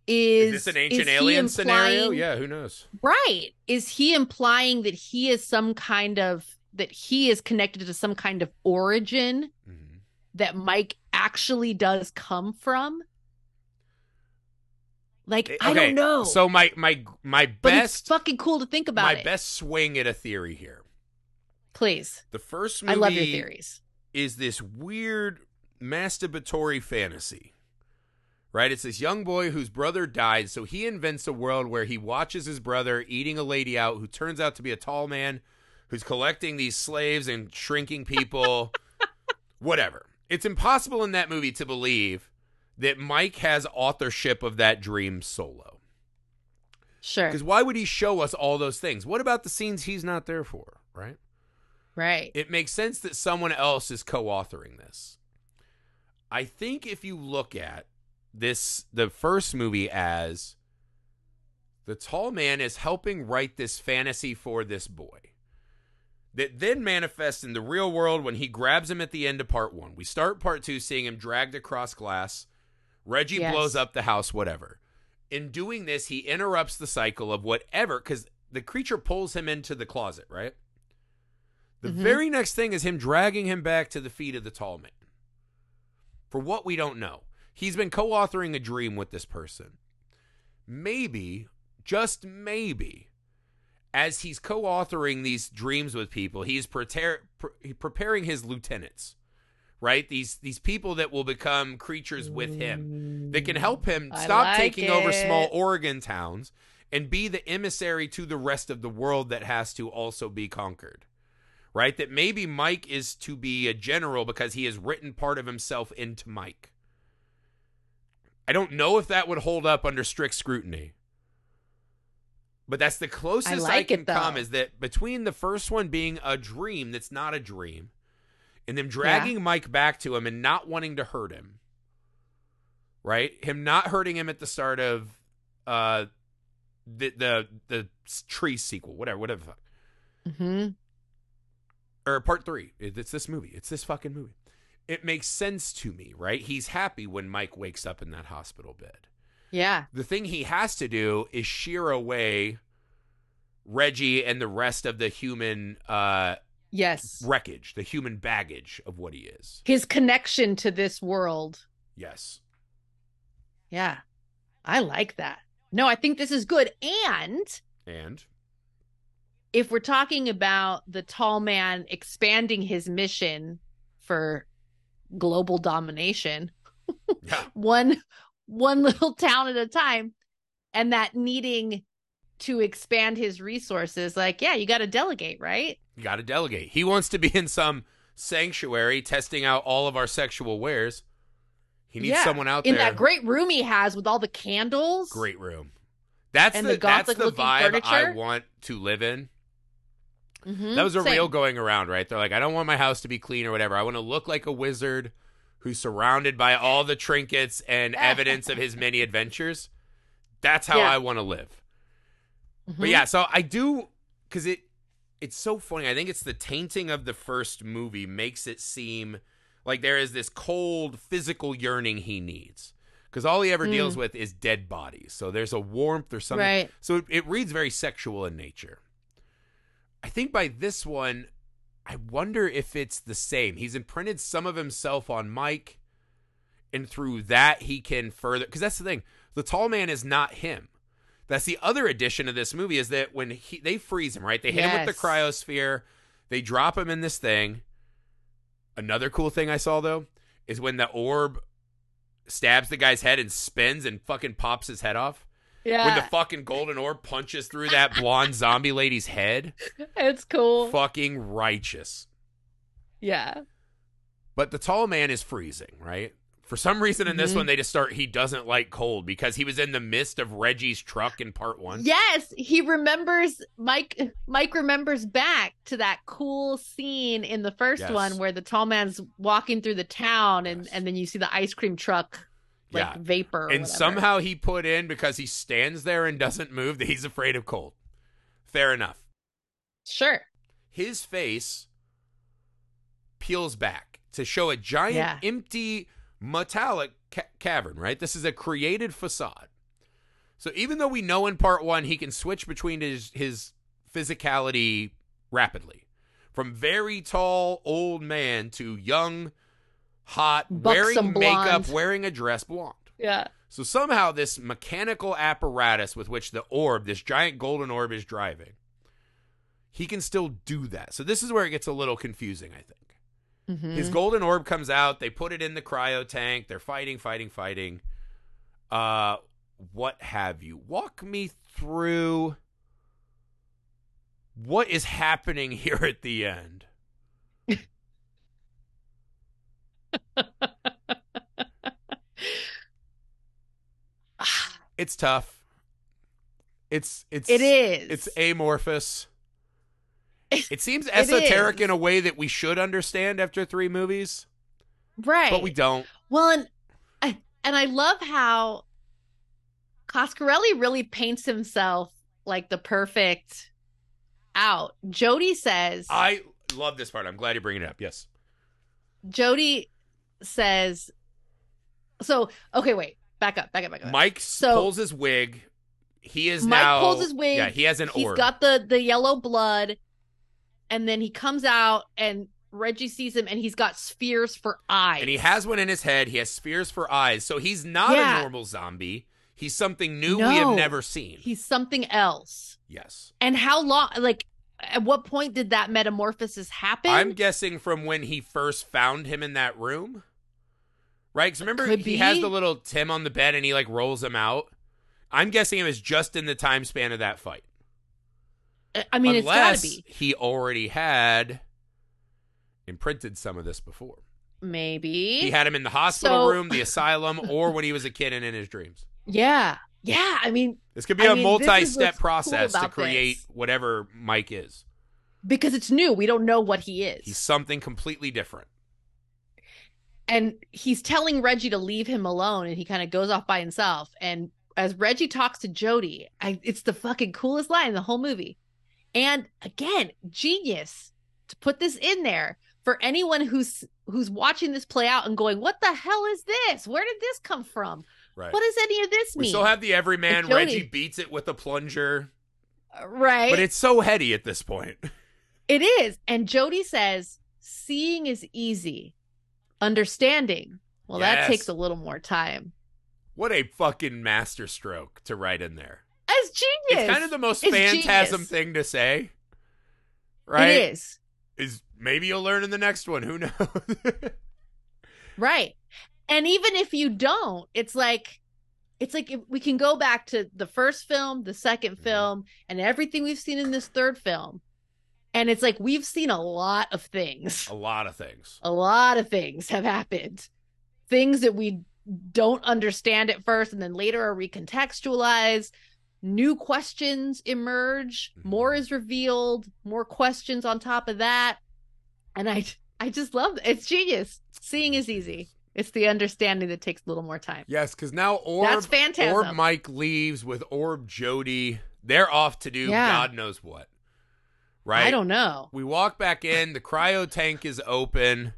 is Is this an ancient alien scenario? Yeah, who knows? Right. Is he implying that he is some kind of that he is connected to some kind of origin Mhm. that Mike actually does come from? Like I don't know. So my my my but it's best fucking cool to think about my it. best swing at a theory here. Please. The first movie I love your theories. is this weird masturbatory fantasy. Right? It's this young boy whose brother died, so he invents a world where he watches his brother eating a lady out who turns out to be a tall man who's collecting these slaves and shrinking people. Whatever. It's impossible in that movie to believe that Mike has authorship of that dream solo. Sure. Because why would he show us all those things? What about the scenes he's not there for, right? Right. It makes sense that someone else is co authoring this. I think if you look at this, the first movie as the tall man is helping write this fantasy for this boy that then manifests in the real world when he grabs him at the end of part one. We start part two seeing him dragged across glass. Reggie Yes. blows up the house, whatever. In doing this, he interrupts the cycle of whatever, because the creature pulls him into the closet, right? The Mhm. very next thing is him dragging him back to the feet of the tall man. For what we don't know, he's been co authoring a dream with this person. Maybe, just maybe, as he's co authoring these dreams with people, he's pre- preparing his lieutenants, right? These, these people that will become creatures with him that can help him stop like taking over small Oregon towns and be the emissary to the rest of the world that has to also be conquered. Right? That maybe Mike is to be a general because he has written part of himself into Mike. I don't know if that would hold up under strict scrutiny. But that's the closest I, like can it, come is that between the first one being a dream that's not a dream and them dragging Mike back to him and not wanting to hurt him. Right? Him not hurting him at the start of uh the the the tree sequel, whatever, whatever the fuck. hmm Or part 3. It's this movie. It's this fucking movie. It makes sense to me, right? He's happy when Mike wakes up in that hospital bed. Yeah. The thing he has to do is shear away Reggie and the rest of the human uh Yes. wreckage, the human baggage of what he is. His connection to this world. Yes. Yeah. I like that. No, I think this is good. And And if we're talking about the tall man expanding his mission for global domination, yeah, one one little town at a time, and that needing to expand his resources, like, yeah, you got to delegate, right? you got to delegate. He wants to be in some sanctuary testing out all of our sexual wares. He needs Yeah, someone out there. In that great room he has with all the candles. Great room. That's And the, the that's the vibe I want to live in. Mhm, That was a same. real going around, right? They're like, I don't want my house to be clean or whatever. I want to look like a wizard who's surrounded by all the trinkets and evidence of his many adventures. That's how Yeah. I want to live. But Mhm. yeah, so I do because it it's so funny. I think it's the tainting of the first movie makes it seem like there is this cold physical yearning he needs because all he ever Mm. deals with is dead bodies. So there's a warmth or something. Right. So it, it reads very sexual in nature. I think by this one, I wonder if it's the same. He's imprinted some of himself on Mike, and through that he can further. Because that's the thing, the tall man is not him. That's the other addition of this movie is that when he they freeze him, right? They hit him with the cryosphere. They drop him in this thing. Another cool thing I saw though is when the orb stabs the guy's head and spins and fucking pops his head off. Yeah. When the fucking golden orb punches through that blonde zombie lady's head. it's cool. Fucking righteous. Yeah. But the tall man is freezing, right? For some reason in this Mhm. one they just start he doesn't like cold because he was in the midst of Reggie's truck in part 1. Yes, he remembers Mike Mike remembers back to that cool scene in the first Yes. one where the tall man's walking through the town and Yes. and then you see the ice cream truck like Yeah. vapor and somehow he put in because he stands there and doesn't move that he's afraid of cold. Fair enough. Sure. His face peels back to show a giant Yeah. empty metallic ca- cavern, right? This is a created facade. So even though we know in part one he can switch between his his physicality rapidly, from very tall old man to young, hot, wearing Buxom makeup, wearing a dress, blonde. Yeah. So somehow this mechanical apparatus with which the orb, this giant golden orb, is driving, he can still do that. So this is where it gets a little confusing, I think. Mhm. His golden orb comes out. They put it in the cryo tank. They're fighting, fighting, fighting. Uh, what have you? Walk me through what is happening here at the end. It's tough. It's it's it is. it's amorphous. It seems esoteric is. in a way that we should understand after three movies, right. but we don't. Well, and and I love how Coscarelli really paints himself like the perfect out. Jody says I love this part. I'm glad you're bringing it up. Yes. Jody says so okay wait back up back up back up Mike So- pulls his wig. He is Mike now. pulls his wig. Yeah, he has an He's orb. got the the yellow blood and then he comes out and Reggie sees him and he's got spheres for eyes and he has one in his head. He has spheres for eyes. So he's not Yeah. a normal zombie. He's something new we have never seen. he's something else yes. and how long like at what point did that metamorphosis happen I'm guessing from when he first found him in that room. Right? Because remember, Could he has the little Tim on the bed and he like rolls him out. I'm guessing it was just in the time span of that fight. I mean Unless it's gotta be he already had imprinted some of this before. maybe He had him in the hospital So- room, the asylum, or when he was a kid and in his dreams. yeah yeah I mean This could be I a mean, multi-step what's cool process to create this. whatever Mike is. because it's new we don't know what he is He's something completely different. And he's telling Reggie to leave him alone and he kind of goes off by himself and as Reggie talks to Jody I, it's the fucking coolest line in the whole movie and again genius to put this in there for anyone who's who's watching this play out and going what the hell is this where did this come from Right. what does any of this mean we still have the everyman. Reggie beats it with a plunger, Uh, right but it's so heady at this point. It is. And Jody says, seeing is easy. Understanding, well, that takes a little more time. What a fucking masterstroke to write in there. As genius. It's kind of the most It's phantasm genius. thing to say. Right? It is. Is maybe you'll learn in the next one. Who knows? Right. And even if you don't, it's like it's like if we can go back to the first film, the second Mhm. film, and everything we've seen in this third film. And it's like we've seen a lot of things. a lot of things. a lot of things have happened things that we don't understand at first and then later are recontextualized new questions emerge Mhm. more is revealed more questions on top of that and i i just love it. it's genius seeing is easy it's the understanding that takes a little more time Yes, because now Orb, that's phantasm Orb Mike leaves with Orb Jody. They're off to do Yeah. God knows what. Right? i don't know We walk back in. The cryo tank is open.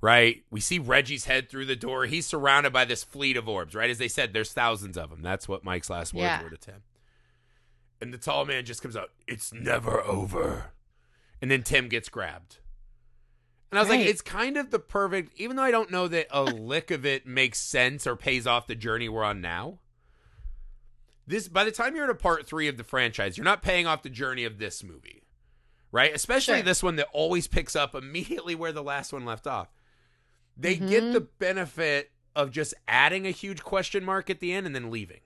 Right? We see Reggie's head through the door. He's surrounded by this fleet of orbs, right? As they said, there's thousands of them. That's what Mike's last words Yeah. were to Tim. And the tall man just comes out, It's never over. And then Tim gets grabbed. And I was like, it's kind of the perfect, even though I don't know that a lick of it makes sense or pays off the journey we're on now. This by the time you're in a part three of the franchise, you're not paying off the journey of this movie. Right? Especially Sure. this one that always picks up immediately where the last one left off. They get Mhm. the benefit of just adding a huge question mark at the end and then leaving.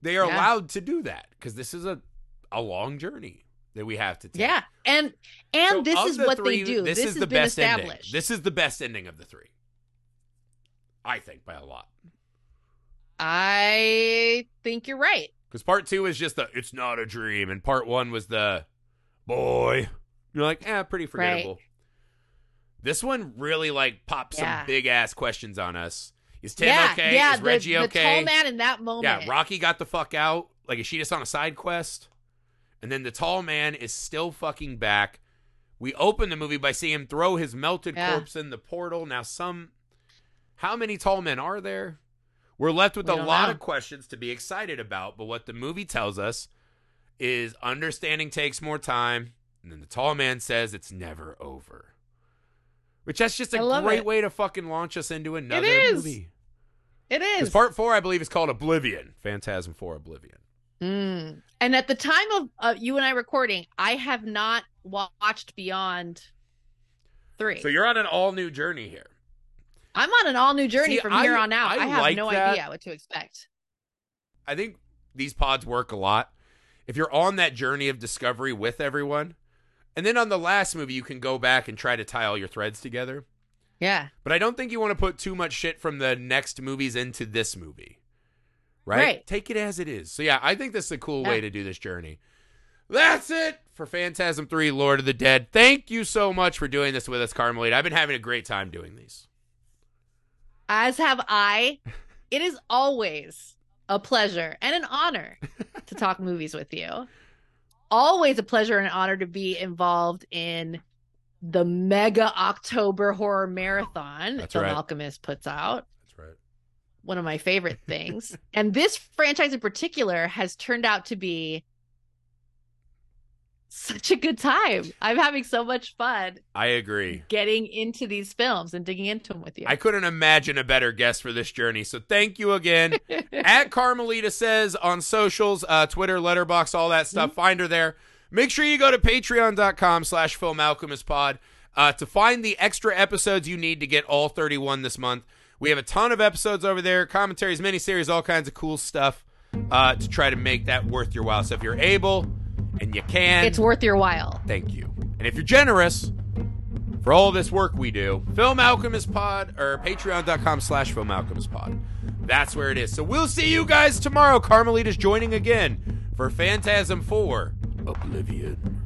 They are Yeah. allowed to do that because this is a a long journey that we have to take. yeah and and So this is the what three, they do This, this, is the best ending. This is the best ending of the three. I think by a lot. I think you're right Because part two is just the it's not a dream, and part one was the boy. You're like, eh, pretty forgettable. This one really like popped some big ass questions on us. Is Tim yeah, okay? Yeah, is the, Reggie the okay? tall man in that moment. Yeah, Rocky got the fuck out. Like, is she just on a side quest? And then the tall man is still fucking back. We open the movie by seeing him throw his melted Yeah. corpse in the portal. Now, some. How many tall men are there? We're left with We a lot know. of questions to be excited about, but what the movie tells us is understanding takes more time, and then the tall man says it's never over. Which that's just a great it. way to fucking launch us into another is. movie. It is. Part four, I believe, is called Oblivion. Phantasm 4 Oblivion. Mm. And at the time of uh, you and I recording, I have not watched Beyond three. So you're on an all new journey here. I'm on an all new journey See, from I- here on out. I I, have like no that. idea what to expect. I think these pods work a lot. If you're on that journey of discovery with everyone, and then on the last movie, you can go back and try to tie all your threads together. Yeah. But I don't think you want to put too much shit from the next movies into this movie. Right? Right. Take it as it is. So yeah, I think this is a cool Yeah. way to do this journey. That's it for Phantasm 3 Lord of the Dead. Thank you so much for doing this with us, Carmelita. I've been having a great time doing these. As have I. It is always a pleasure and an honor to talk movies with you. Always a pleasure and an honor to be involved in the mega October horror marathon That's Film right. Alchemist puts out. That's right. One of my favorite things. and this franchise in particular has turned out to be such a good time. I'm having so much fun I agree. getting into these films and digging into them with you. I couldn't imagine a better guest for this journey. So thank you again. At Carmelita says on socials, uh, Twitter, Letterboxd, all that stuff. Find her there. Make sure you go to patreon.com slash film alchemist pod uh, to find the extra episodes you need to get all 31 this month. We have a ton of episodes over there, commentaries, miniseries, all kinds of cool stuff uh, to try to make that worth your while. So if you're able and you can, it's worth your while. thank you. And if you're generous for all this work we do, Film Alchemist Pod or patreon.com slash Film Alchemist Pod. That's where it is. So we'll see you guys tomorrow. Carmelita's joining again for Phantasm 4 Oblivion.